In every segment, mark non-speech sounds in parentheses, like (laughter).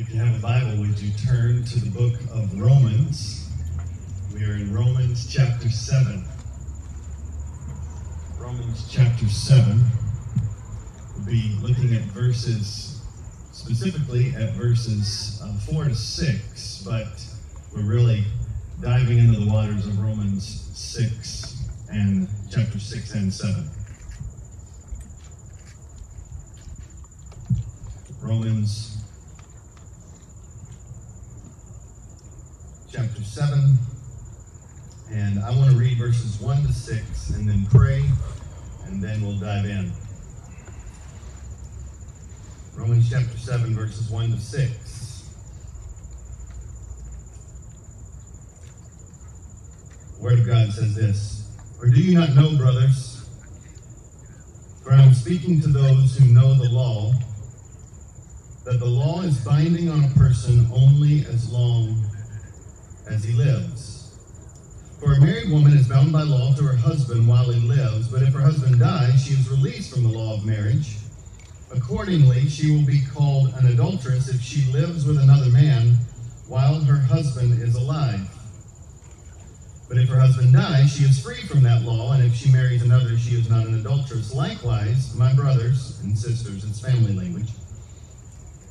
If you have a Bible, would you turn to the book of Romans? We are in Romans chapter 7. Romans chapter 7. We'll be looking at verses, specifically at verses uh, 4 to 6, but we're really diving into the waters of Romans 6 and chapter 6 and 7. Romans chapter 7. And I want to read verses 1 to 6 and then pray, and then we'll dive in. Romans chapter 7, verses 1 to 6. The Word of God says this Or do you not know, brothers? For I am speaking to those who know the law, that the law is binding on a person only as long as he lives. For a married woman is bound by law to her husband while he lives, but if her husband dies, she is released from the law of marriage. Accordingly, she will be called an adulteress if she lives with another man while her husband is alive. But if her husband dies, she is free from that law, and if she marries another, she is not an adulteress. Likewise, my brothers and sisters, it's family language,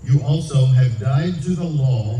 you also have died to the law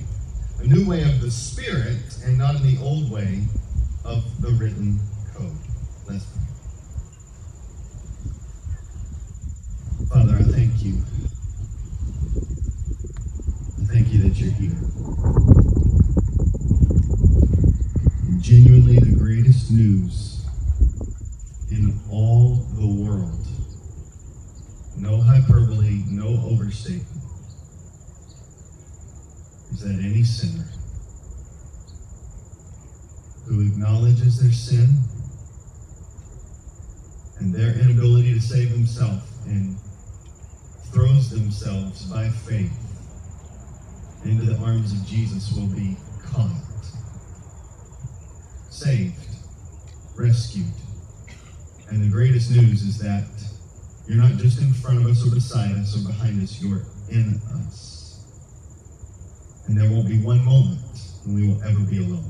a new way of the Spirit and not in the old way of the written code. Let's pray. Father, I thank you. I thank you that you're here. And genuinely the greatest news in all the world. No hyperbole, no overstatement that any sinner who acknowledges their sin and their inability to save himself and throws themselves by faith into the arms of Jesus will be caught, saved, rescued. And the greatest news is that you're not just in front of us or beside us or behind us, you're in us. And there won't be one moment when we will ever be alone.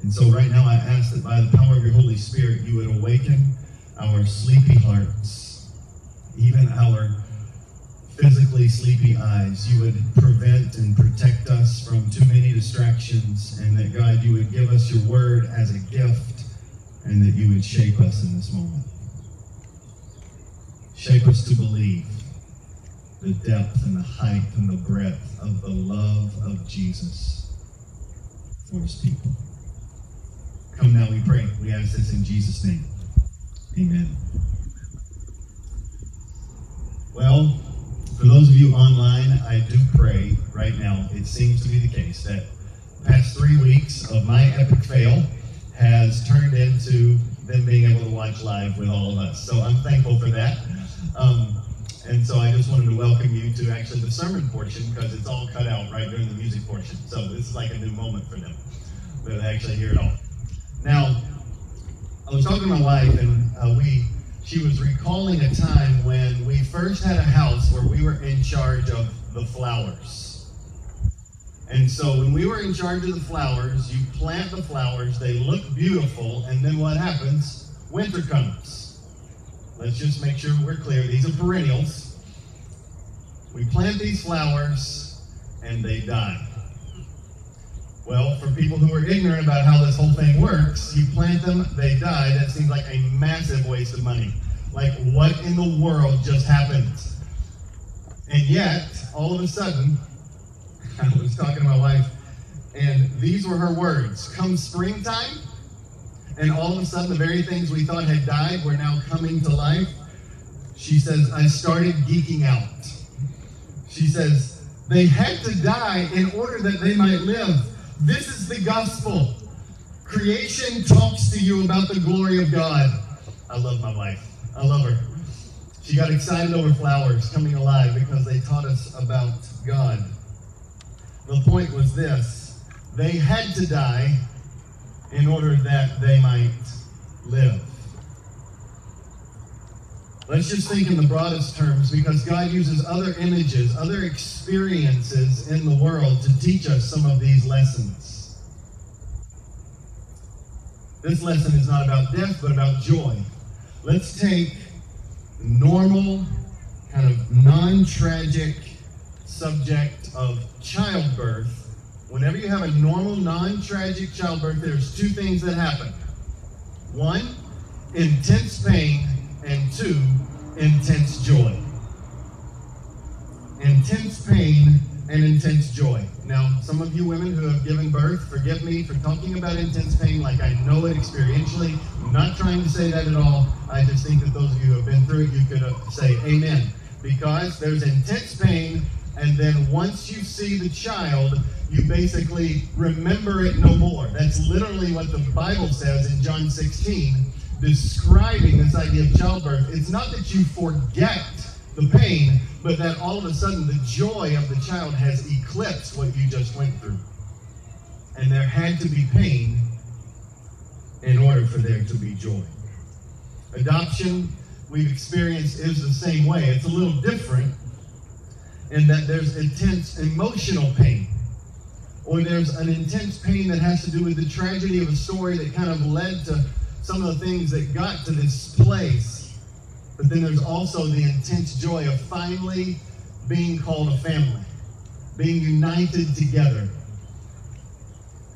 And so, right now, I ask that by the power of your Holy Spirit, you would awaken our sleepy hearts, even our physically sleepy eyes. You would prevent and protect us from too many distractions, and that, God, you would give us your word as a gift, and that you would shape us in this moment. Shape us to believe the depth and the height and the breadth of the love of Jesus for his people. Come now, we pray. We ask this in Jesus' name. Amen. Well, for those of you online, I do pray right now. It seems to be the case that the past three weeks of my epic fail has turned into them being able to watch live with all of us. So I'm thankful for that. Um, and so I just wanted to welcome you to actually the sermon portion because it's all cut out right during the music portion. So this is like a new moment for them. But they actually hear it all. Now, I was talking to my wife, and uh, we she was recalling a time when we first had a house where we were in charge of the flowers. And so when we were in charge of the flowers, you plant the flowers, they look beautiful, and then what happens? Winter comes. Let's just make sure we're clear. These are perennials. We plant these flowers and they die. Well, for people who are ignorant about how this whole thing works, you plant them, they die. That seems like a massive waste of money. Like, what in the world just happened? And yet, all of a sudden, (laughs) I was talking to my wife, and these were her words Come springtime, and all of a sudden the very things we thought had died were now coming to life. She says, I started geeking out. She says, They had to die in order that they might live. This is the gospel. Creation talks to you about the glory of God. I love my wife. I love her. She got excited over flowers coming alive because they taught us about God. The point was this they had to die in order that they might live. Let's just think in the broadest terms because God uses other images, other experiences in the world to teach us some of these lessons. This lesson is not about death, but about joy. Let's take normal, kind of non tragic subject of childbirth. Whenever you have a normal, non tragic childbirth, there's two things that happen one, intense pain, and two, intense joy. Intense pain and intense joy. Now, some of you women who have given birth, forgive me for talking about intense pain like I know it experientially. I'm not trying to say that at all. I just think that those of you who have been through it, you could uh, say amen. Because there's intense pain, and then once you see the child, you basically remember it no more. That's literally what the Bible says in John 16, describing this idea of childbirth. It's not that you forget the pain, but that all of a sudden the joy of the child has eclipsed what you just went through. And there had to be pain in order for there to be joy. Adoption, we've experienced, is the same way. It's a little different in that there's intense emotional pain, or there's an intense pain that has to do with the tragedy of a story that kind of led to some of the things that got to this place but then there's also the intense joy of finally being called a family, being united together.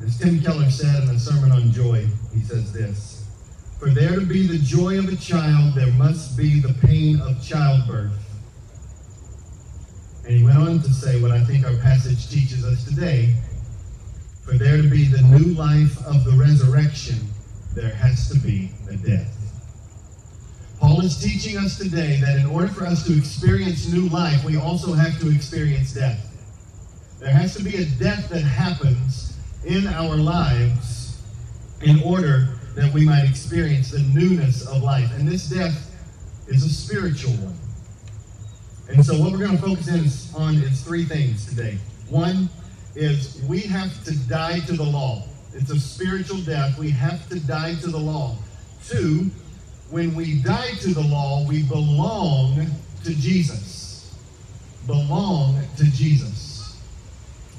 As Tim Keller said in a sermon on joy, he says this For there to be the joy of a child, there must be the pain of childbirth. And he went on to say what I think our passage teaches us today. For there to be the new life of the resurrection, there has to be a death. Paul is teaching us today that in order for us to experience new life, we also have to experience death. There has to be a death that happens in our lives in order that we might experience the newness of life. And this death is a spiritual one. And so, what we're going to focus in on is three things today. One is we have to die to the law. It's a spiritual death. We have to die to the law. Two, when we die to the law, we belong to Jesus. Belong to Jesus.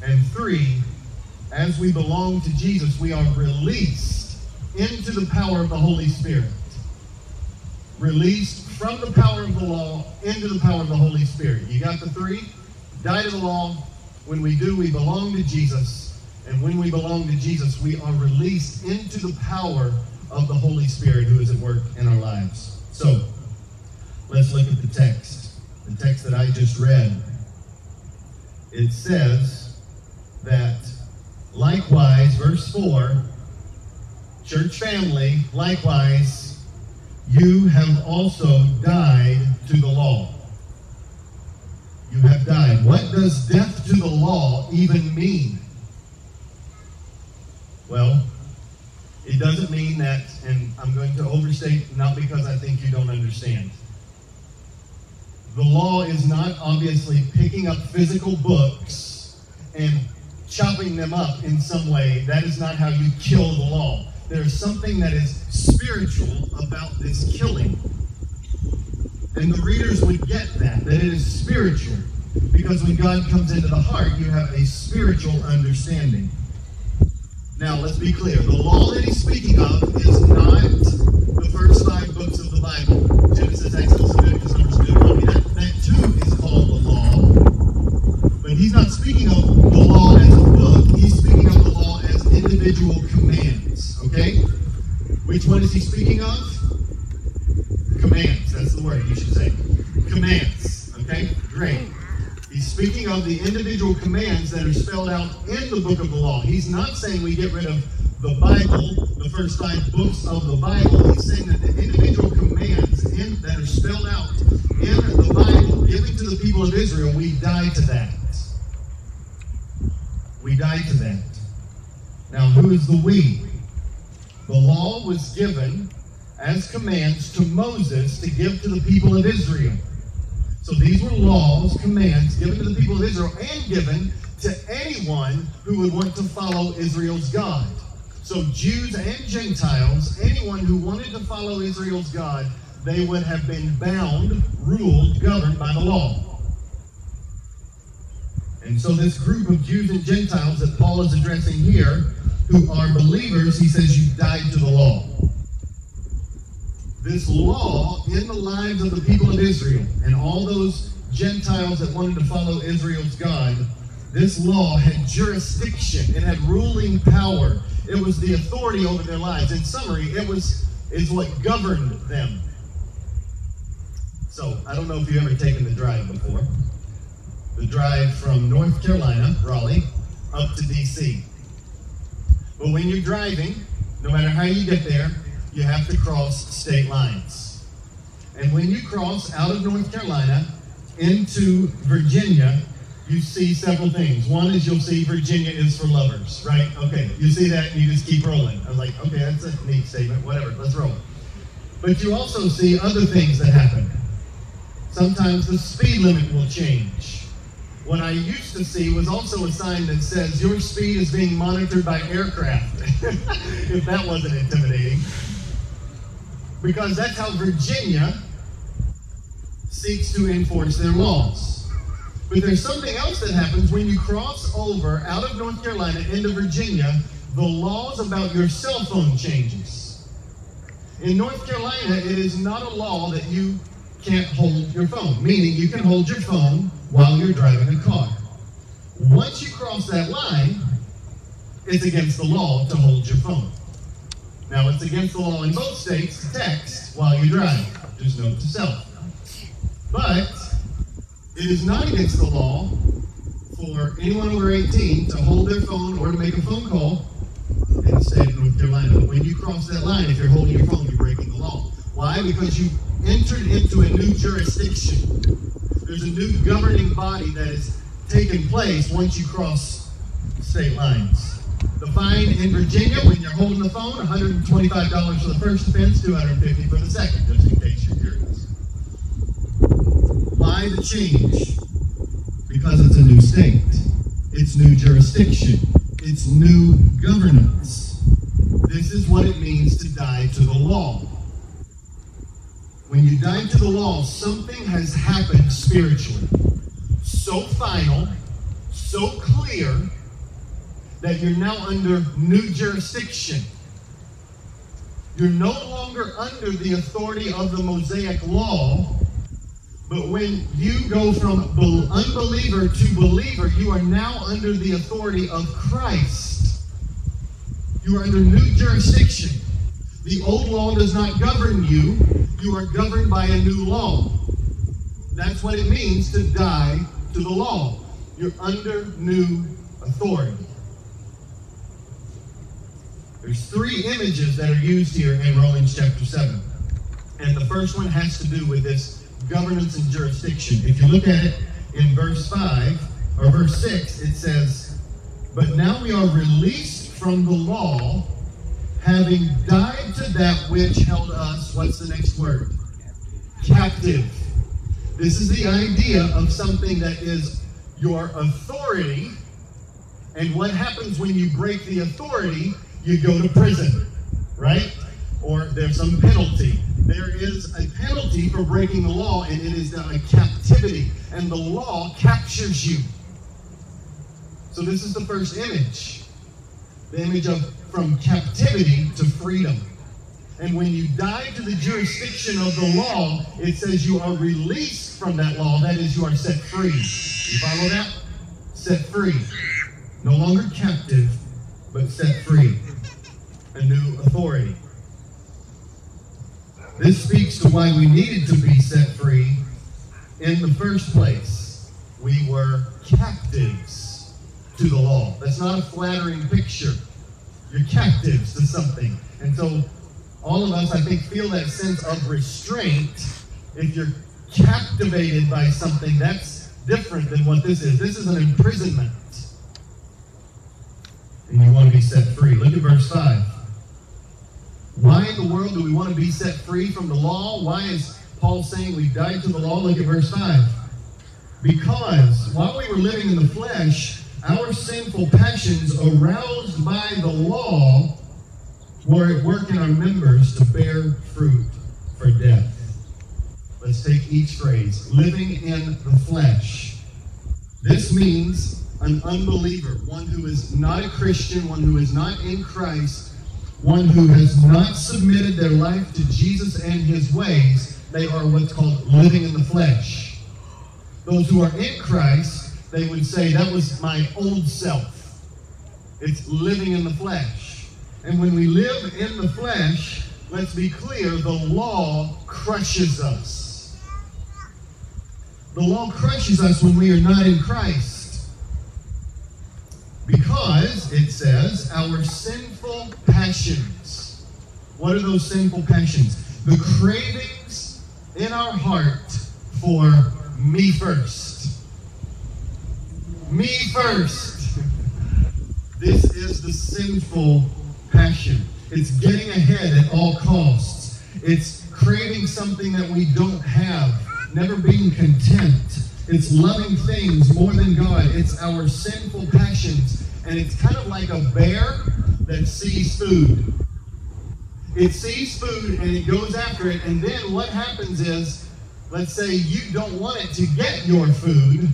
And three, as we belong to Jesus, we are released into the power of the Holy Spirit. Released from the power of the law into the power of the Holy Spirit. You got the three? Die to the law. When we do, we belong to Jesus. And when we belong to Jesus, we are released into the power of the Holy Spirit who is at work in our lives. So, let's look at the text. The text that I just read. It says that likewise, verse 4, church family, likewise, you have also died to the law. You have died. What does death to the law even mean? Well, it doesn't mean that, and I'm going to overstate, not because I think you don't understand. The law is not obviously picking up physical books and chopping them up in some way. That is not how you kill the law. There's something that is spiritual about this killing. And the readers would get that, that it is spiritual. Because when God comes into the heart, you have a spiritual understanding. Now, let's be clear. The law that he's speaking of is not the first five books of the Bible Genesis, Exodus, Leviticus, Numbers, Deuteronomy. That, that too is called the law. But he's not speaking of the law as a book, he's speaking of the law as individual commands. Okay? Which one is he speaking of? Commands. That's the word you should say. Commands. Okay? Great. He's speaking of the individual commands that are spelled out in the book of the law. He's not saying we get rid of the Bible, the first five books of the Bible. He's saying that the individual commands in, that are spelled out in the Bible, given to the people of Israel, we die to that. We die to that. Now, who is the we? The law was given as commands to Moses to give to the people of Israel. So these were laws, commands given to the people of Israel and given to anyone who would want to follow Israel's God. So Jews and Gentiles, anyone who wanted to follow Israel's God, they would have been bound, ruled, governed by the law. And so this group of Jews and Gentiles that Paul is addressing here, who are believers, he says you died to the law this law in the lives of the people of Israel and all those Gentiles that wanted to follow Israel's God, this law had jurisdiction. It had ruling power. It was the authority over their lives. In summary, it was is what governed them. So I don't know if you've ever taken the drive before. The drive from North Carolina, Raleigh, up to DC. But when you're driving, no matter how you get there, you have to cross state lines. And when you cross out of North Carolina into Virginia, you see several things. One is you'll see Virginia is for lovers, right? Okay, you see that and you just keep rolling. I was like, okay, that's a neat statement. Whatever, let's roll. But you also see other things that happen. Sometimes the speed limit will change. What I used to see was also a sign that says your speed is being monitored by aircraft. (laughs) if that wasn't intimidating because that's how Virginia seeks to enforce their laws. But there's something else that happens when you cross over out of North Carolina into Virginia, the laws about your cell phone changes. In North Carolina, it is not a law that you can't hold your phone, meaning you can hold your phone while you're driving a car. Once you cross that line, it's against the law to hold your phone. Now, it's against the law in both states to text while you drive. Just note to self. But it is not against the law for anyone over 18 to hold their phone or to make a phone call in the state of North Carolina. When you cross that line, if you're holding your phone, you're breaking the law. Why? Because you entered into a new jurisdiction. There's a new governing body that is taking place once you cross state lines. The fine in Virginia, when you're holding the phone, $125 for the first offense, $250 for the second, just in case you're curious. Why the change? Because it's a new state. It's new jurisdiction. It's new governance. This is what it means to die to the law. When you die to the law, something has happened spiritually. So final, so clear, that you're now under new jurisdiction. You're no longer under the authority of the Mosaic law, but when you go from unbeliever to believer, you are now under the authority of Christ. You are under new jurisdiction. The old law does not govern you, you are governed by a new law. That's what it means to die to the law. You're under new authority. There's three images that are used here in Romans chapter 7. And the first one has to do with this governance and jurisdiction. If you look at it in verse 5 or verse 6, it says, But now we are released from the law, having died to that which held us, what's the next word? Captive. This is the idea of something that is your authority. And what happens when you break the authority you go to prison, right? Or there's some penalty. There is a penalty for breaking the law, and it is a captivity. And the law captures you. So this is the first image. The image of from captivity to freedom. And when you die to the jurisdiction of the law, it says you are released from that law. That is, you are set free. You follow that? Set free. No longer captive, but set free a new authority. This speaks to why we needed to be set free in the first place. We were captives to the law. That's not a flattering picture. You're captives to something. And so all of us, I think, feel that sense of restraint. If you're captivated by something, that's different than what this is. This is an imprisonment. And you want to be set free. Look at verse 5. Why in the world do we want to be set free from the law? Why is Paul saying we died to the law? Look at verse 5. Because while we were living in the flesh, our sinful passions aroused by the law were at work in our members to bear fruit for death. Let's take each phrase living in the flesh. This means an unbeliever, one who is not a Christian, one who is not in Christ, one who has not submitted their life to Jesus and his ways. They are what's called living in the flesh. Those who are in Christ, they would say, that was my old self. It's living in the flesh. And when we live in the flesh, let's be clear, the law crushes us. The law crushes us when we are not in Christ. Because, it says, our sinful passions. What are those sinful passions? The cravings in our heart for me first. Me first. This is the sinful passion. It's getting ahead at all costs. It's craving something that we don't have never being content. It's loving things more than God. It's our sinful passions. And it's kind of like a bear that sees food. It sees food and it goes after it. And then what happens is, let's say you don't want it to get your food.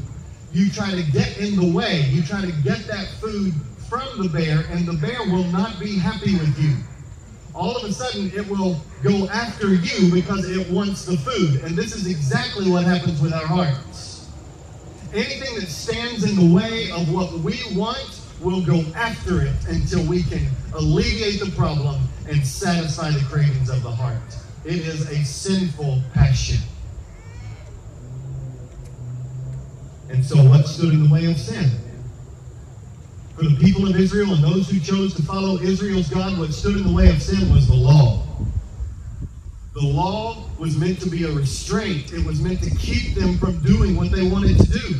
You try to get in the way. You try to get that food from the bear, and the bear will not be happy with you all of a sudden it will go after you because it wants the food. And this is exactly what happens with our hearts. Anything that stands in the way of what we want will go after it until we can alleviate the problem and satisfy the cravings of the heart. It is a sinful passion. And so, what stood in the way of sin? For the people of Israel and those who chose to follow Israel's God, what stood in the way of sin was the law. The law was meant to be a restraint. It was meant to keep them from doing what they wanted to do.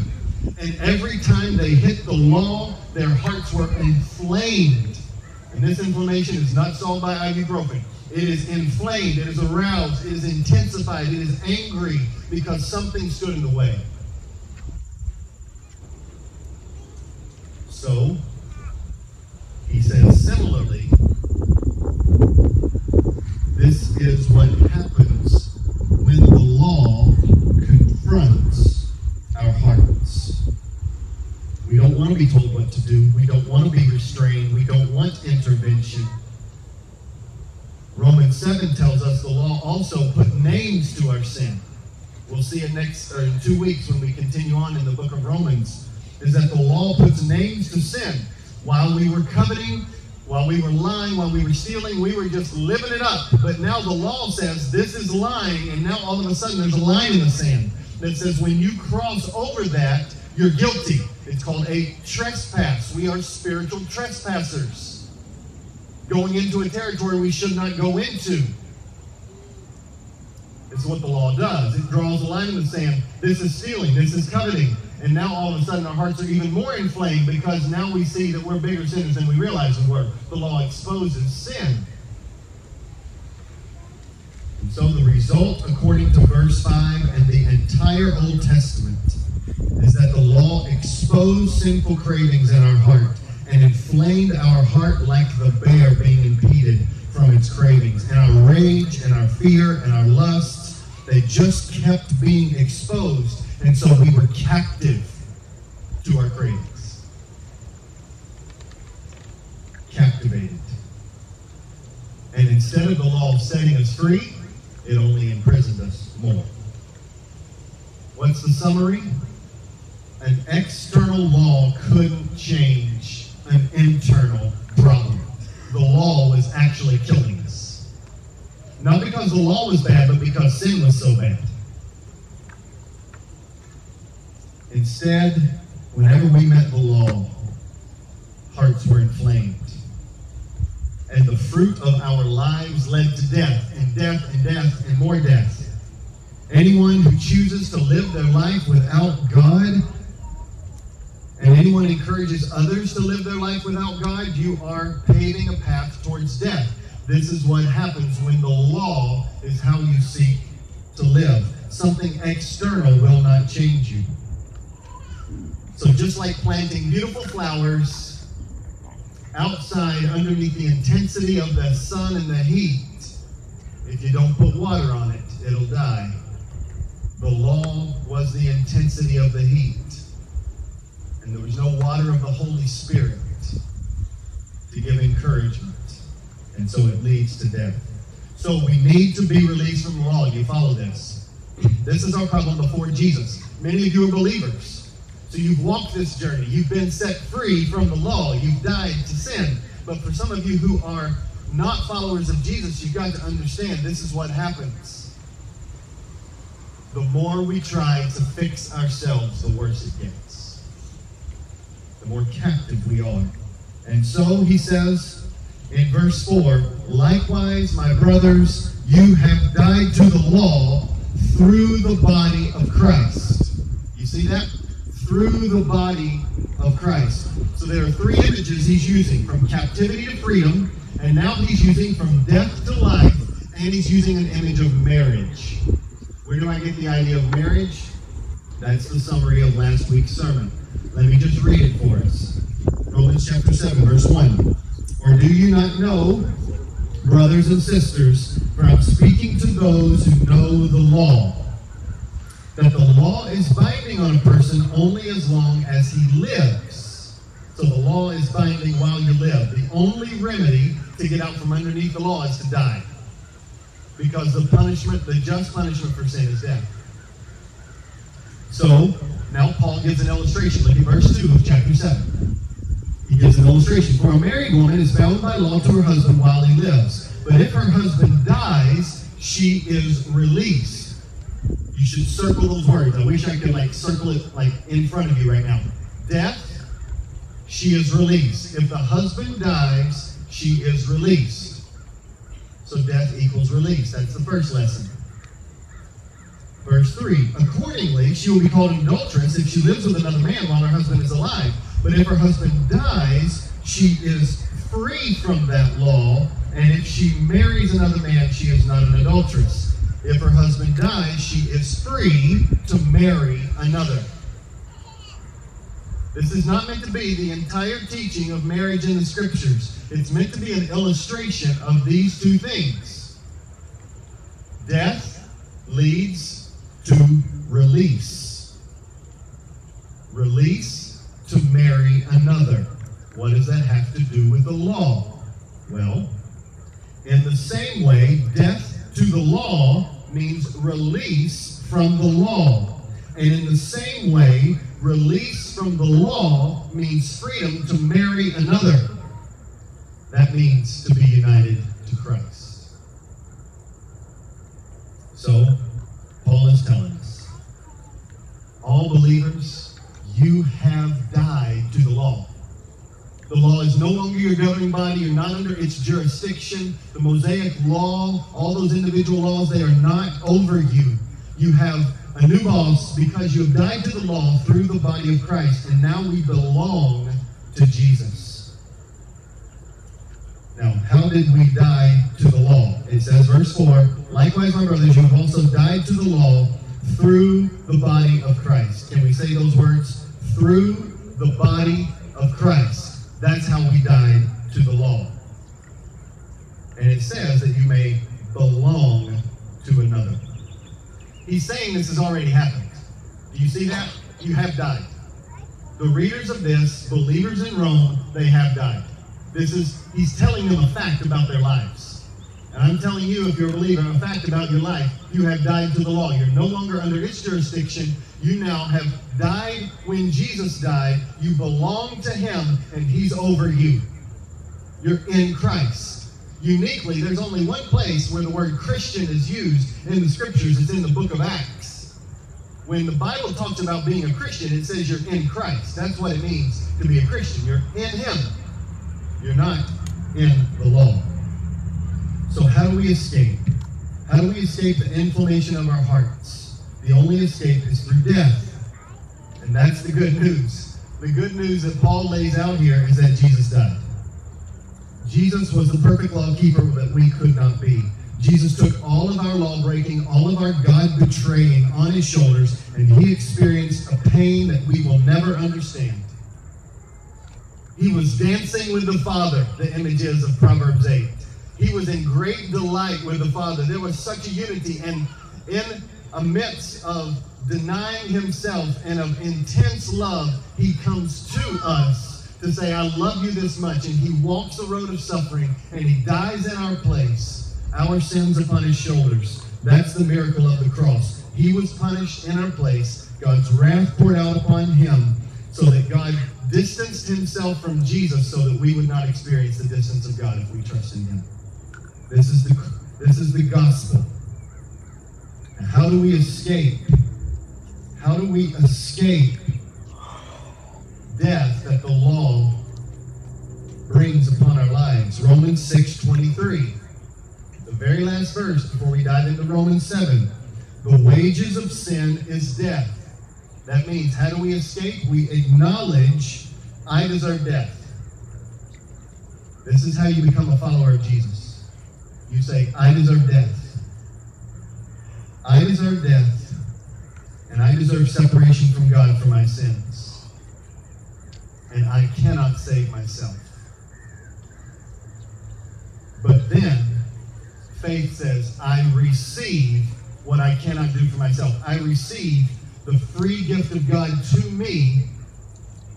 And every time they hit the law, their hearts were inflamed. And this inflammation is not solved by ibuprofen. It is inflamed, it is aroused, it is intensified, it is angry because something stood in the way. So, he says, similarly, is what happens when the law confronts our hearts. We don't want to be told what to do. We don't want to be restrained. We don't want intervention. Romans 7 tells us the law also put names to our sin. We'll see it next or in two weeks when we continue on in the book of Romans is that the law puts names to sin. While we were coveting, while we were lying, while we were stealing, we were just living it up. But now the law says this is lying, and now all of a sudden there's a line in the sand that says when you cross over that, you're guilty. It's called a trespass. We are spiritual trespassers going into a territory we should not go into. It's what the law does. It draws a line in the sand. This is stealing. This is coveting. And now all of a sudden our hearts are even more inflamed because now we see that we're bigger sinners than we realize we were. The law exposes sin. And so the result, according to verse 5 and the entire Old Testament, is that the law exposed sinful cravings in our heart and inflamed our heart like the bear being impeded from its cravings. And our rage and our fear and our lusts, they just kept being exposed and so we were captive to our cravings. Captivated. And instead of the law setting us free, it only imprisoned us more. What's the summary? An external law couldn't change an internal problem. The law was actually killing us. Not because the law was bad, but because sin was so bad. Instead, whenever we met the law, hearts were inflamed. And the fruit of our lives led to death, and death, and death, and more death. Anyone who chooses to live their life without God, and anyone encourages others to live their life without God, you are paving a path towards death. This is what happens when the law is how you seek to live. Something external will not change you. So, just like planting beautiful flowers outside underneath the intensity of the sun and the heat, if you don't put water on it, it'll die. The law was the intensity of the heat, and there was no water of the Holy Spirit to give encouragement, and so it leads to death. So we need to be released from the law. You follow this. This is our problem before Jesus. Many of you are believers. So you've walked this journey. You've been set free from the law. You've died to sin. But for some of you who are not followers of Jesus, you've got to understand this is what happens. The more we try to fix ourselves, the worse it gets. The more captive we are. And so he says in verse 4 Likewise, my brothers, you have died to the law through the body of Christ. You see that? Through the body of Christ. So there are three images he's using from captivity to freedom, and now he's using from death to life, and he's using an image of marriage. Where do I get the idea of marriage? That's the summary of last week's sermon. Let me just read it for us. Romans chapter 7, verse 1. Or do you not know, brothers and sisters, for I'm speaking to those who know the law, that the law is binding on a person only as long as he lives. So the law is binding while you live. The only remedy to get out from underneath the law is to die. Because the punishment, the just punishment for sin is death. So, now Paul gives an illustration. Look at verse 2 of chapter 7. He gives an illustration. For a married woman is bound by law to her husband while he lives. But if her husband dies, she is released you should circle those words. I wish I could like circle it like in front of you right now. Death, she is released. If the husband dies, she is released. So death equals release. That's the first lesson. Verse 3 Accordingly, she will be called adulteress if she lives with another man while her husband is alive. But if her husband dies, she is free from that law. And if she marries another man, she is not an adulteress. If her husband dies, she is free to marry another. This is not meant to be the entire teaching of marriage in the scriptures. It's meant to be an illustration of these two things. Death leads to release. Release to marry another. What does that have to do with the law? Well, in the same way, death to the law means release from the law. And in the same way, release from the law means freedom to marry another. That means to be united to Christ. So, Paul is telling us all believers, you have died to the law. The law is no longer your governing body. You're not under its jurisdiction. The Mosaic law, all those individual laws, they are not over you. You have a new boss because you have died to the law through the body of Christ, and now we belong to Jesus. Now, how did we die to the law? It says, verse 4 Likewise, my brothers, you have also died to the law through the body of Christ. Can we say those words? Through the body of Christ. That's how we died to the law. And it says that you may belong to another. He's saying this has already happened. Do you see that? You have died. The readers of this, believers in Rome, they have died. This is, he's telling them a fact about their lives. And I'm telling you, if you're a believer, a fact about your life, you have died to the law. You're no longer under its jurisdiction. You now have died when Jesus died. You belong to him, and he's over you. You're in Christ. Uniquely, there's only one place where the word Christian is used in the scriptures. It's in the book of Acts. When the Bible talks about being a Christian, it says you're in Christ. That's what it means to be a Christian. You're in him. You're not in the law. So, how do we escape? How do we escape the inflammation of our hearts? The only escape is through death. And that's the good news. the good news that Paul lays out here is that Jesus died. Jesus was the perfect law keeper that we could not be. Jesus took all of our law breaking, all of our God betraying on his shoulders, and he experienced a pain that we will never understand. He was dancing with the Father, the images of Proverbs 8. He was in great delight with the Father. There was such a unity, and in a midst of denying himself and of intense love, he comes to us to say, I love you this much. And he walks the road of suffering and he dies in our place, our sins upon his shoulders. That's the miracle of the cross. He was punished in our place, God's wrath poured out upon him, so that God distanced himself from Jesus so that we would not experience the distance of God if we trust in him. This is the this is the gospel. How do we escape how do we escape death that the law brings upon our lives? Romans 6 23. The very last verse before we dive into Romans 7. The wages of sin is death. That means, how do we escape? We acknowledge I deserve death. This is how you become a follower of Jesus. You say, I deserve death. I deserve death and I deserve separation from God for my sins. And I cannot save myself. But then, faith says, I receive what I cannot do for myself. I receive the free gift of God to me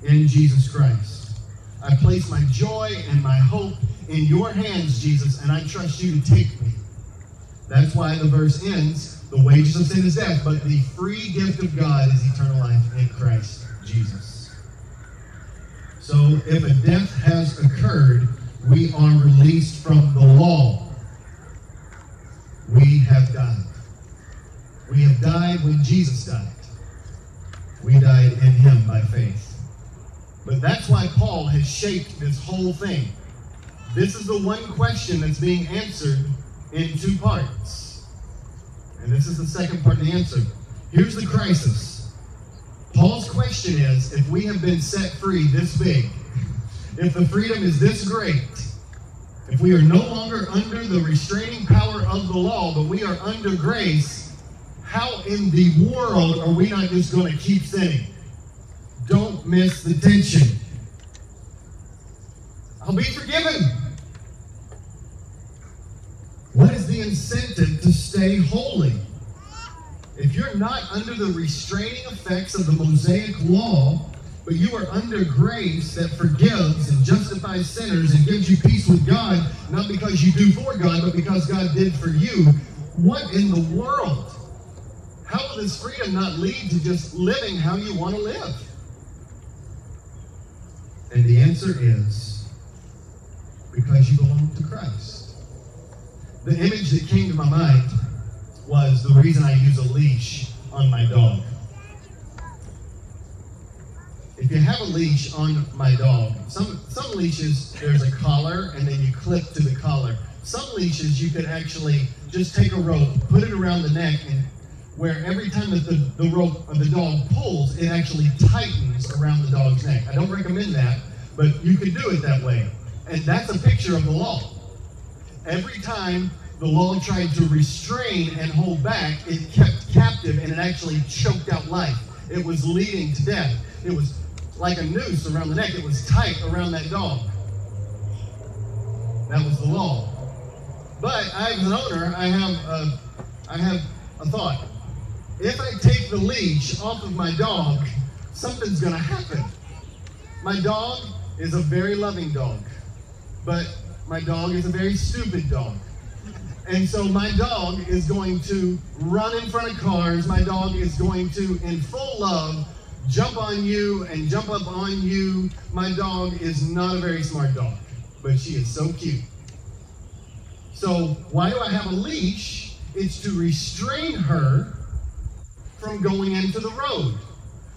in Jesus Christ. I place my joy and my hope in your hands, Jesus, and I trust you to take me. That's why the verse ends the wages of sin is death, but the free gift of God is eternal life in Christ Jesus. So if a death has occurred, we are released from the law. We have died. We have died when Jesus died. We died in him by faith. But that's why Paul has shaped this whole thing. This is the one question that's being answered in two parts. And this is the second part of the answer. Here's the crisis. Paul's question is if we have been set free this big, (laughs) if the freedom is this great, if we are no longer under the restraining power of the law, but we are under grace, how in the world are we not just going to keep sinning? Don't miss the tension. I'll be forgiven. What is the incentive to stay holy? If you're not under the restraining effects of the Mosaic law, but you are under grace that forgives and justifies sinners and gives you peace with God, not because you do for God, but because God did for you, what in the world? How will this freedom not lead to just living how you want to live? And the answer is because you belong to Christ the image that came to my mind was the reason I use a leash on my dog. If you have a leash on my dog, some some leashes there's a collar and then you clip to the collar. Some leashes you could actually just take a rope, put it around the neck, and where every time that the, the rope of the dog pulls, it actually tightens around the dog's neck. I don't recommend that, but you could do it that way. And that's a picture of the law. Every time the law tried to restrain and hold back, it kept captive and it actually choked out life. It was leading to death. It was like a noose around the neck. It was tight around that dog. That was the law. But I, as an owner, I have a, I have a thought. If I take the leash off of my dog, something's going to happen. My dog is a very loving dog, but my dog is a very stupid dog. And so my dog is going to run in front of cars. My dog is going to, in full love, jump on you and jump up on you. My dog is not a very smart dog, but she is so cute. So, why do I have a leash? It's to restrain her from going into the road.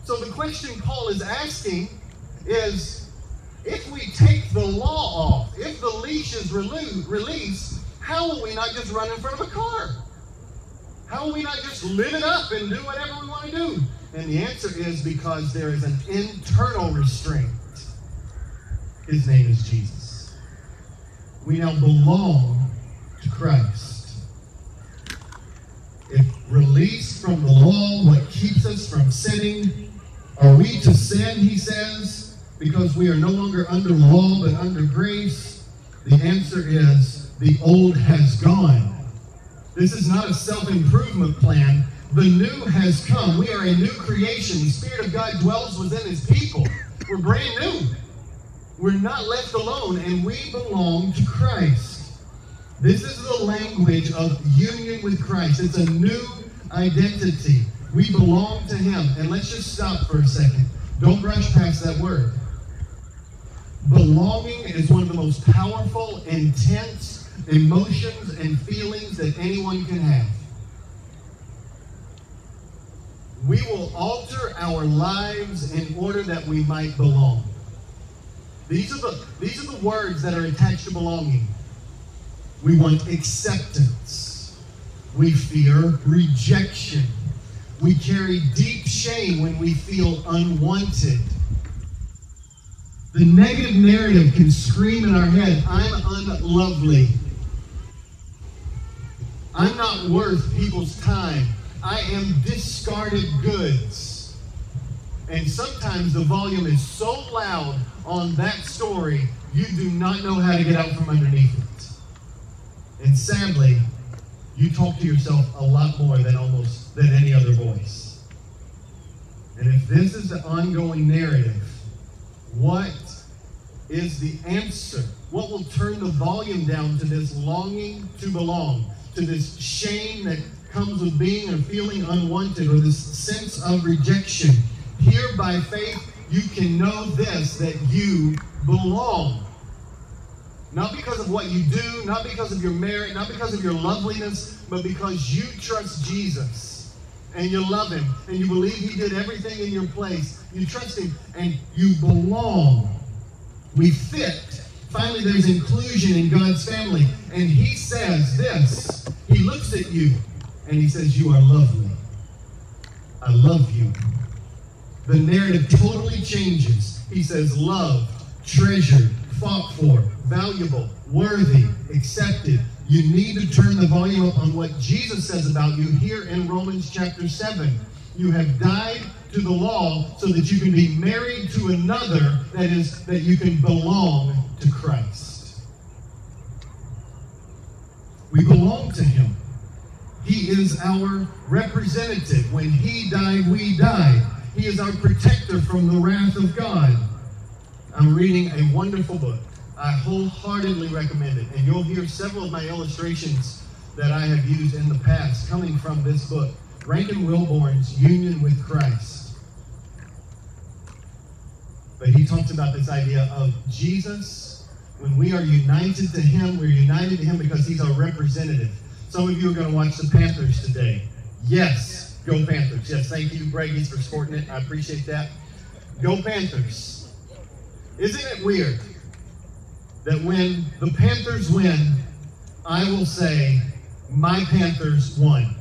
So, the question Paul is asking is if we take the law off, if the leash is released, how will we not just run in front of a car? How will we not just live it up and do whatever we want to do? And the answer is because there is an internal restraint. His name is Jesus. We now belong to Christ. If released from the law, what keeps us from sinning, are we to sin, he says, because we are no longer under law but under grace? The answer is the old has gone. This is not a self improvement plan. The new has come. We are a new creation. The Spirit of God dwells within His people. We're brand new. We're not left alone, and we belong to Christ. This is the language of union with Christ. It's a new identity. We belong to Him. And let's just stop for a second. Don't brush past that word. Belonging is one of the most powerful, intense emotions and feelings that anyone can have. We will alter our lives in order that we might belong. These are the, these are the words that are attached to belonging. We want acceptance. We fear rejection. We carry deep shame when we feel unwanted. The negative narrative can scream in our head, I'm unlovely. I'm not worth people's time. I am discarded goods. And sometimes the volume is so loud on that story, you do not know how to get out from underneath it. And sadly, you talk to yourself a lot more than almost than any other voice. And if this is the ongoing narrative, what is the answer? What will turn the volume down to this longing to belong, to this shame that comes with being or feeling unwanted, or this sense of rejection? Here by faith, you can know this that you belong. Not because of what you do, not because of your merit, not because of your loveliness, but because you trust Jesus and you love him and you believe he did everything in your place. You trust him and you belong. We fit. Finally, there's inclusion in God's family. And he says this He looks at you and he says, You are lovely. I love you. The narrative totally changes. He says, Loved, treasured, fought for, valuable, worthy, accepted. You need to turn the volume up on what Jesus says about you here in Romans chapter 7. You have died to the law so that you can be married to another, that is, that you can belong to Christ. We belong to Him. He is our representative. When He died, we died. He is our protector from the wrath of God. I'm reading a wonderful book. I wholeheartedly recommend it. And you'll hear several of my illustrations that I have used in the past coming from this book Rankin Wilbourne's Union with Christ. But he talks about this idea of Jesus. When we are united to him, we're united to him because he's our representative. Some of you are going to watch the Panthers today. Yes, go Panthers. Yes, thank you, Breggies, for sporting it. I appreciate that. Go Panthers. Isn't it weird that when the Panthers win, I will say, my Panthers won.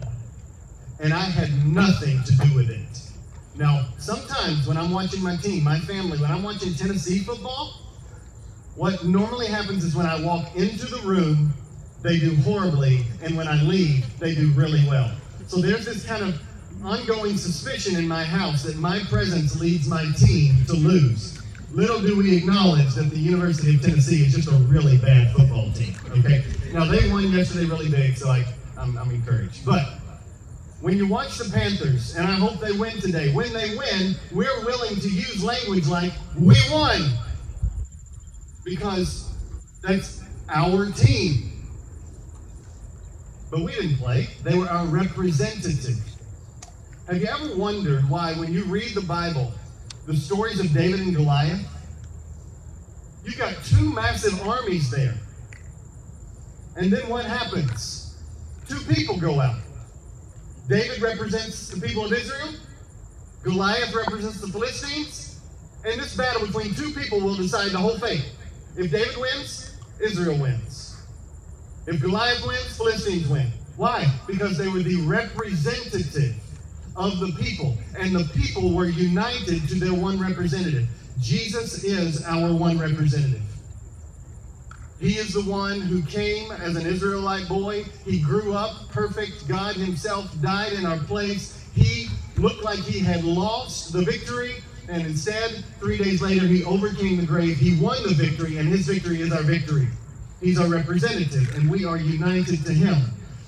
And I had nothing to do with it. Now, sometimes when I'm watching my team, my family, when I'm watching Tennessee football, what normally happens is when I walk into the room, they do horribly, and when I leave, they do really well. So there's this kind of ongoing suspicion in my house that my presence leads my team to lose. Little do we acknowledge that the University of Tennessee is just a really bad football team. Okay, now they won yesterday really big, so I, I'm, I'm encouraged. But when you watch the Panthers, and I hope they win today, when they win, we're willing to use language like "we won" because that's our team. But we didn't play; they were our representative. Have you ever wondered why, when you read the Bible, the stories of David and Goliath, you got two massive armies there. And then what happens? Two people go out. David represents the people of Israel, Goliath represents the Philistines, and this battle between two people will decide the whole fate. If David wins, Israel wins. If Goliath wins, Philistines win. Why? Because they were the representative of the people, and the people were united to their one representative. Jesus is our one representative. He is the one who came as an Israelite boy. He grew up perfect. God Himself died in our place. He looked like he had lost the victory, and instead, three days later, he overcame the grave. He won the victory, and his victory is our victory. He's our representative, and we are united to him.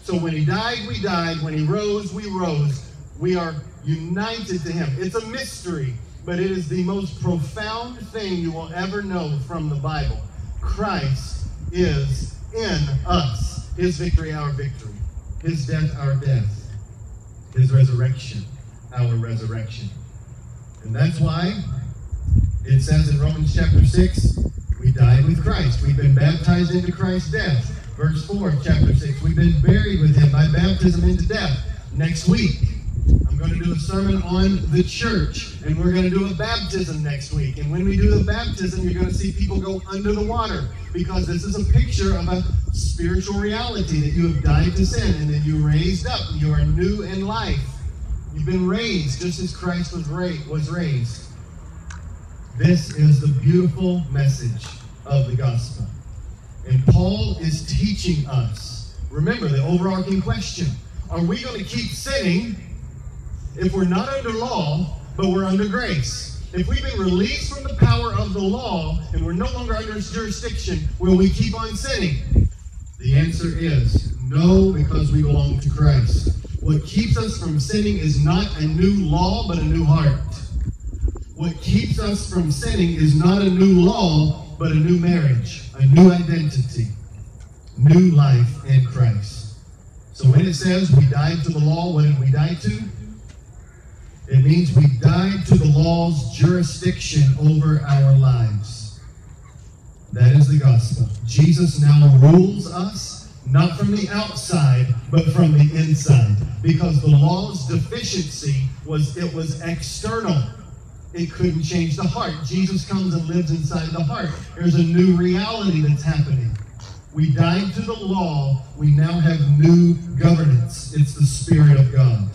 So when he died, we died. When he rose, we rose. We are united to him. It's a mystery, but it is the most profound thing you will ever know from the Bible. Christ is in us. His victory, our victory. His death, our death. His resurrection, our resurrection. And that's why it says in Romans chapter 6, we died with Christ. We've been baptized into Christ's death. Verse 4 of chapter 6, we've been buried with him by baptism into death. Next week, going to do a sermon on the church, and we're going to do a baptism next week. And when we do the baptism, you're going to see people go under the water because this is a picture of a spiritual reality that you have died to sin and then you raised up. You are new in life. You've been raised just as Christ was, ra- was raised. This is the beautiful message of the gospel. And Paul is teaching us. Remember the overarching question Are we going to keep sinning if we're not under law, but we're under grace? If we've been released from the power of the law and we're no longer under its jurisdiction, will we keep on sinning? The answer is no, because we belong to Christ. What keeps us from sinning is not a new law, but a new heart. What keeps us from sinning is not a new law, but a new marriage, a new identity, new life in Christ. So when it says we died to the law, what did we die to? It means we died to the law's jurisdiction over our lives. That is the gospel. Jesus now rules us, not from the outside, but from the inside. Because the law's deficiency was it was external. It couldn't change the heart. Jesus comes and lives inside the heart. There's a new reality that's happening. We died to the law. We now have new governance. It's the Spirit of God.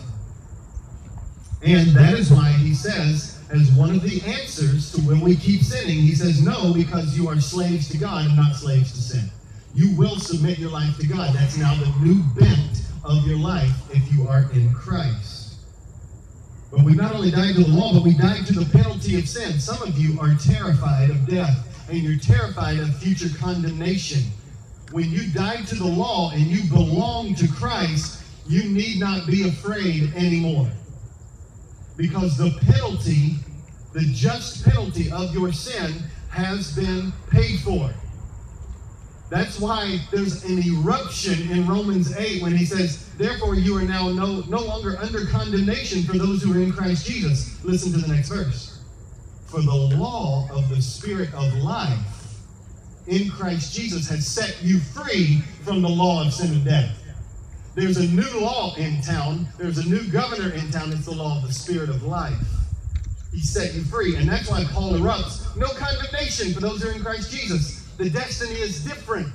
And that is why he says, as one of the answers to when we keep sinning, he says, No, because you are slaves to God and not slaves to sin. You will submit your life to God. That's now the new bent of your life if you are in Christ. But we not only died to the law, but we died to the penalty of sin. Some of you are terrified of death, and you're terrified of future condemnation. When you died to the law and you belong to Christ, you need not be afraid anymore because the penalty, the just penalty of your sin, has been paid for. That's why there's an eruption in Romans 8 when he says, Therefore, you are now no, no longer under condemnation for those who are in Christ Jesus. Listen to the next verse. For the law of the Spirit of life in Christ Jesus has set you free from the law of sin and death. There's a new law in town. There's a new governor in town. It's the law of the Spirit of life. He set you free. And that's why Paul erupts. No condemnation for those who are in Christ Jesus. The destiny is different.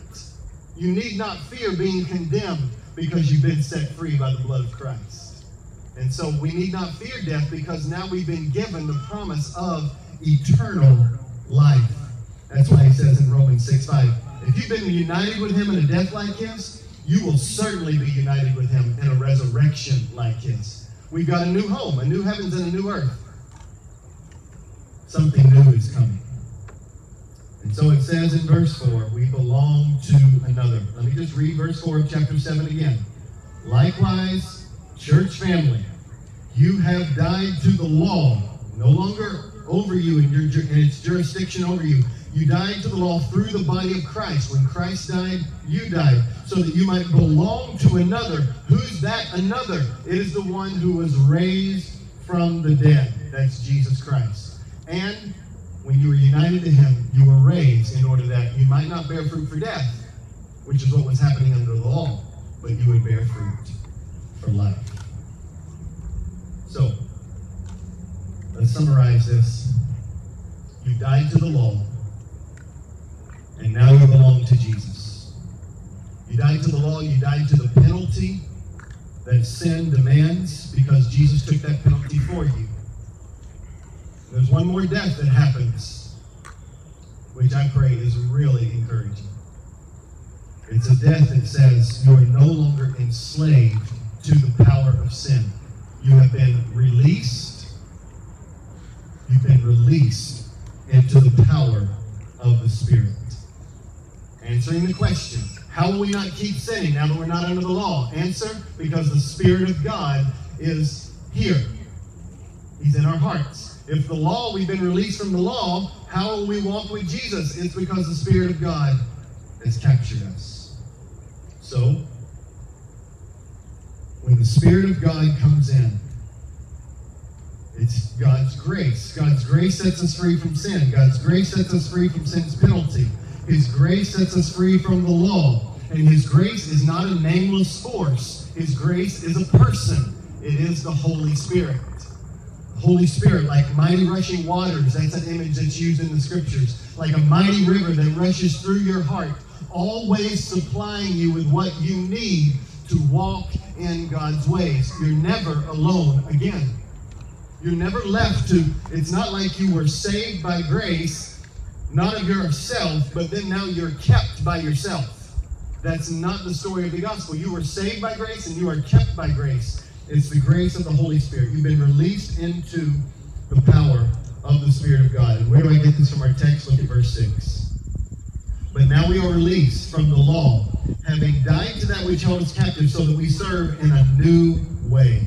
You need not fear being condemned because you've been set free by the blood of Christ. And so we need not fear death because now we've been given the promise of eternal life. That's why he says in Romans 6 5, if you've been united with him in a death like his, you will certainly be united with him in a resurrection like his. We've got a new home, a new heavens and a new earth. Something new is coming. And so it says in verse 4, we belong to another. Let me just read verse 4 of chapter 7 again. Likewise, church family, you have died to the law, no longer over you and, your, and its jurisdiction over you. You died to the law through the body of Christ. When Christ died, you died, so that you might belong to another. Who's that another? It is the one who was raised from the dead. That's Jesus Christ. And when you were united to him, you were raised in order that you might not bear fruit for death, which is what was happening under the law, but you would bear fruit for life. So, let's summarize this. You died to the law and now you belong to Jesus. You died to the law, you died to the penalty that sin demands because Jesus took that penalty for you. There's one more death that happens, which I pray is really encouraging. It's a death that says you are no longer enslaved to the power of sin. You have been released. You've been released into the power of the Spirit. Answering the question, how will we not keep sinning now that we're not under the law? Answer, because the Spirit of God is here. He's in our hearts. If the law, we've been released from the law, how will we walk with Jesus? It's because the Spirit of God has captured us. So, when the Spirit of God comes in, it's God's grace. God's grace sets us free from sin. God's grace sets us free from sin's penalty. His grace sets us free from the law. And His grace is not a nameless force, His grace is a person. It is the Holy Spirit. The Holy Spirit, like mighty rushing waters, that's an image that's used in the scriptures, like a mighty river that rushes through your heart, always supplying you with what you need to walk in God's ways. You're never alone again. You're never left to, it's not like you were saved by grace, not of yourself, but then now you're kept by yourself. That's not the story of the gospel. You were saved by grace and you are kept by grace. It's the grace of the Holy Spirit. You've been released into the power of the Spirit of God. And where do I get this from our text? Look at verse 6. But now we are released from the law, having died to that which held us captive, so that we serve in a new way.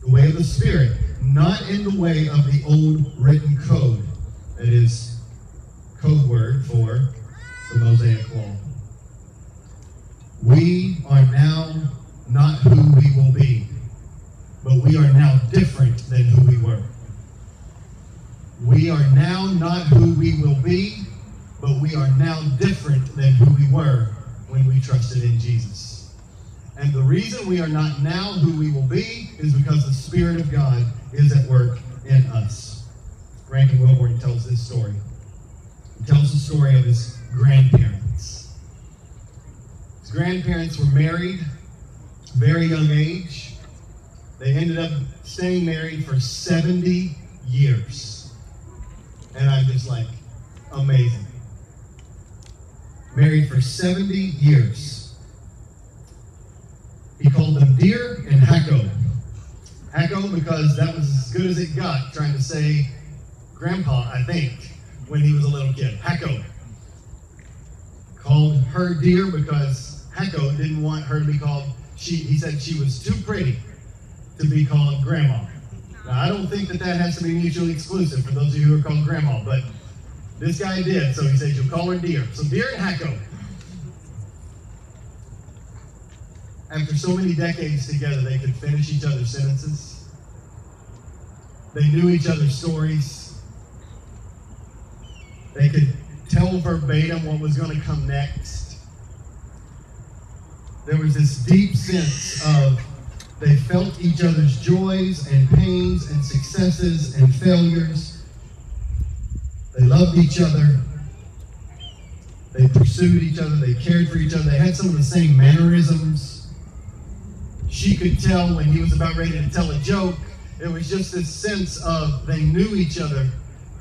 The way of the Spirit not in the way of the old written code. That is code word for the Mosaic Law. We are now not who we will be, but we are now different than who we were. We are now not who we will be, but we are now different than who we were when we trusted in Jesus. And the reason we are not now who we will be is because the Spirit of God is at work in us. Rankin Wilbourne tells this story. Tells the story of his grandparents. His grandparents were married, very young age. They ended up staying married for 70 years. And I'm just like, amazing. Married for 70 years. He called them Dear and Hacko. Hacko because that was as good as it got, trying to say grandpa, I think, when he was a little kid. Hacko. Called her dear because Hacko didn't want her to be called, she, he said she was too pretty to be called grandma. Now, I don't think that that has to be mutually exclusive for those of you who are called grandma, but this guy did, so he said you'll call her dear. So dear and Hacko. after so many decades together, they could finish each other's sentences. They knew each other's stories. They could tell verbatim what was going to come next. There was this deep sense of they felt each other's joys and pains and successes and failures. They loved each other. They pursued each other. They cared for each other. They had some of the same mannerisms she could tell when he was about ready to tell a joke. It was just this sense of they knew each other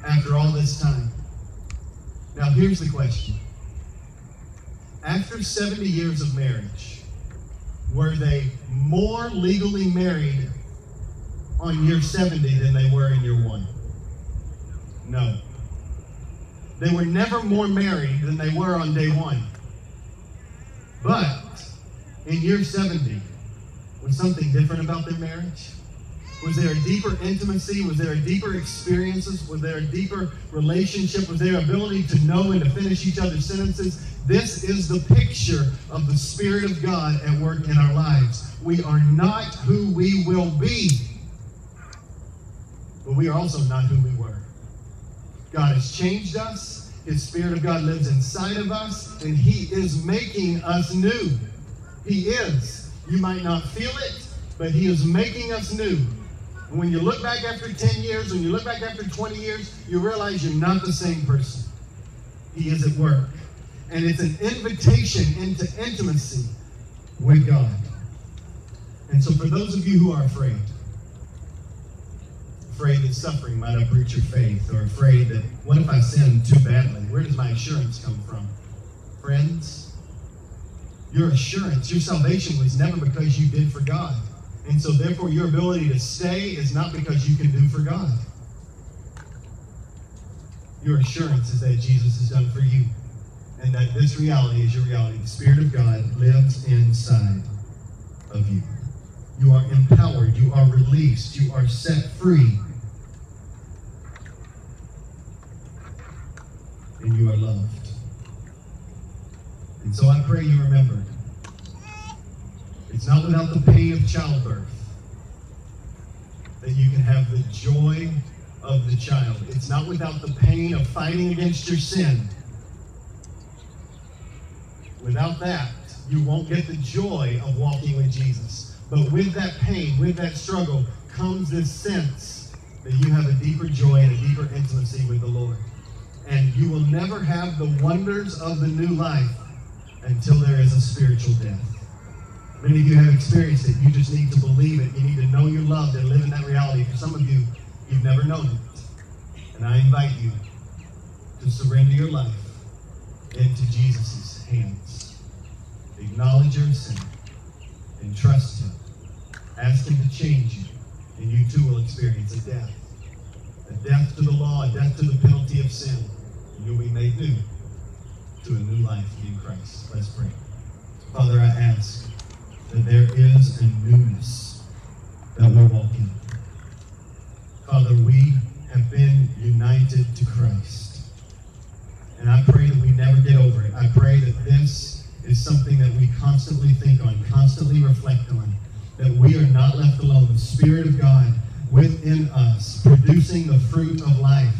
after all this time. Now, here's the question After 70 years of marriage, were they more legally married on year 70 than they were in year one? No. They were never more married than they were on day one. But in year 70, was something different about their marriage? Was there a deeper intimacy? Was there a deeper experiences? Was there a deeper relationship? Was there ability to know and to finish each other's sentences? This is the picture of the Spirit of God at work in our lives. We are not who we will be, but we are also not who we were. God has changed us. His Spirit of God lives inside of us, and He is making us new. He is. You might not feel it, but He is making us new. And when you look back after 10 years, when you look back after 20 years, you realize you're not the same person. He is at work. And it's an invitation into intimacy with God. And so, for those of you who are afraid, afraid that suffering might uproot your faith, or afraid that what if I sin too badly? Where does my assurance come from? Friends, your assurance, your salvation was never because you did for God. And so, therefore, your ability to stay is not because you can do for God. Your assurance is that Jesus has done for you, and that this reality is your reality. The Spirit of God lives inside of you. You are empowered, you are released, you are set free, and you are loved. And so I pray you remember it's not without the pain of childbirth that you can have the joy of the child. It's not without the pain of fighting against your sin. Without that, you won't get the joy of walking with Jesus. But with that pain, with that struggle, comes this sense that you have a deeper joy and a deeper intimacy with the Lord. And you will never have the wonders of the new life until there is a spiritual death. Many of you have experienced it. You just need to believe it. You need to know you're loved and live in that reality. For some of you, you've never known it. And I invite you to surrender your life into Jesus' hands. Acknowledge your sin and trust Him. Ask Him to change you, and you too will experience a death. A death to the law, a death to the penalty of sin. And you'll be made new to a new life in Christ. Let's pray. Father, I ask that there is a newness that we walk in. Father, we have been united to Christ. And I pray that we never get over it. I pray that this is something that we constantly think on, constantly reflect on, that we are not left alone. The Spirit of God within us, producing the fruit of life.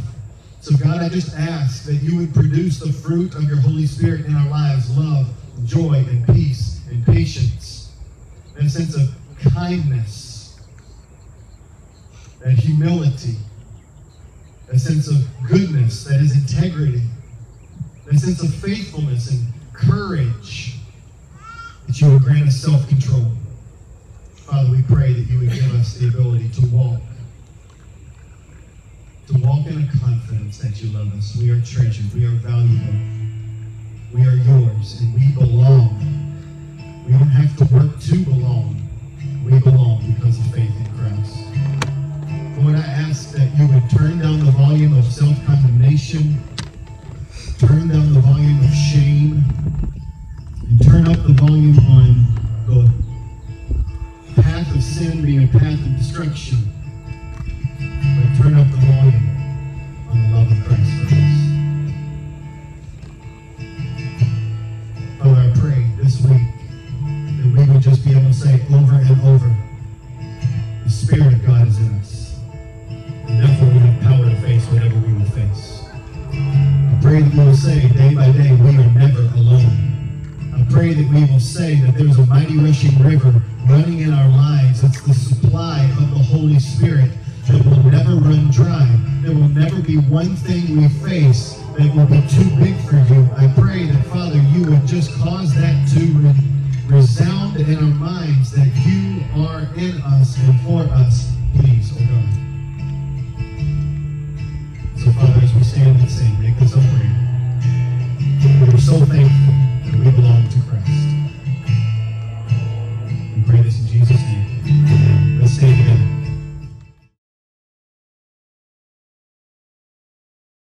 So, God, I just ask that you would produce the fruit of your Holy Spirit in our lives love, joy, and peace, and patience, a sense of kindness, and humility, a sense of goodness that is integrity, a sense of faithfulness and courage, that you will grant us self control. Father, we pray that you would give us the ability to walk, to walk in a confidence that you love us. We are treasured, we are valuable, we are yours, and we belong. We don't have to work to belong. We belong because of faith in Christ. Lord, I ask that you would turn down the volume of self condemnation, turn down the volume of shame, and turn up the volume on the path of sin being a path of destruction. Rushing river running in our lives. It's the supply of the Holy Spirit that will never run dry. There will never be one thing we face that will be too big for you. I pray that, Father, you would just cause that to resound in our minds that